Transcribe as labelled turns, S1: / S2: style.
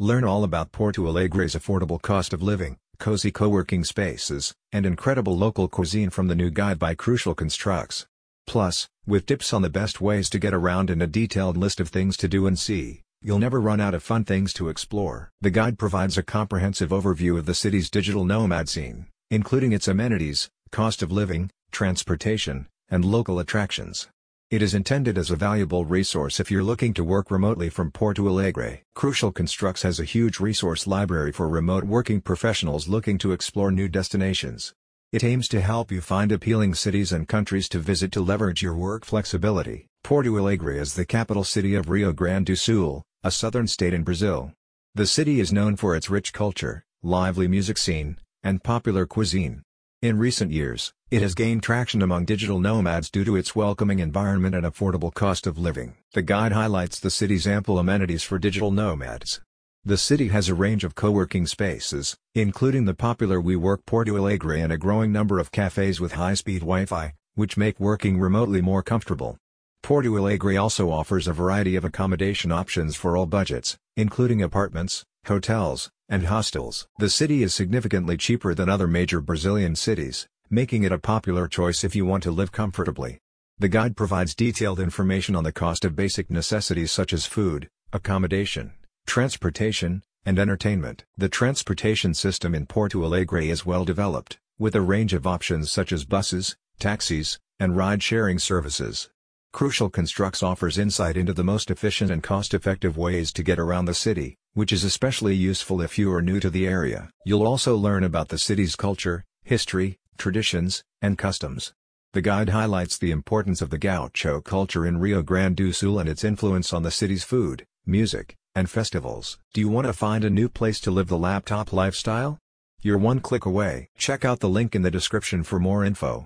S1: Learn all about Porto Alegre's affordable cost of living, cozy co-working spaces, and incredible local cuisine from the new guide by Crucial Constructs. Plus, with tips on the best ways to get around and a detailed list of things to do and see, you'll never run out of fun things to explore. The guide provides a comprehensive overview of the city's digital nomad scene, including its amenities, cost of living, transportation, and local attractions. It is intended as a valuable resource if you're looking to work remotely from Porto Alegre. Crucial Constructs has a huge resource library for remote working professionals looking to explore new destinations. It aims to help you find appealing cities and countries to visit to leverage your work flexibility. Porto Alegre is the capital city of Rio Grande do Sul, a southern state in Brazil. The city is known for its rich culture, lively music scene, and popular cuisine. In recent years, it has gained traction among digital nomads due to its welcoming environment and affordable cost of living. The guide highlights the city's ample amenities for digital nomads. The city has a range of co-working spaces, including the popular WeWork Porto Alegre and a growing number of cafes with high-speed Wi-Fi, which make working remotely more comfortable. Porto Alegre also offers a variety of accommodation options for all budgets, including apartments, hotels, and hostels. The city is significantly cheaper than other major Brazilian cities, making it a popular choice if you want to live comfortably. The guide provides detailed information on the cost of basic necessities such as food, accommodation, transportation, and entertainment. The transportation system in Porto Alegre is well developed, with a range of options such as buses, taxis, and ride-sharing services. Crucial Constructs offers insight into the most efficient and cost-effective ways to get around the city, which is especially useful if you are new to the area. You'll also learn about the city's culture, history, traditions, and customs. The guide highlights the importance of the gaucho culture in Rio Grande do Sul and its influence on the city's food, music, and festivals. Do you want to find a new place to live the laptop lifestyle? You're one click away. Check out the link in the description for more info.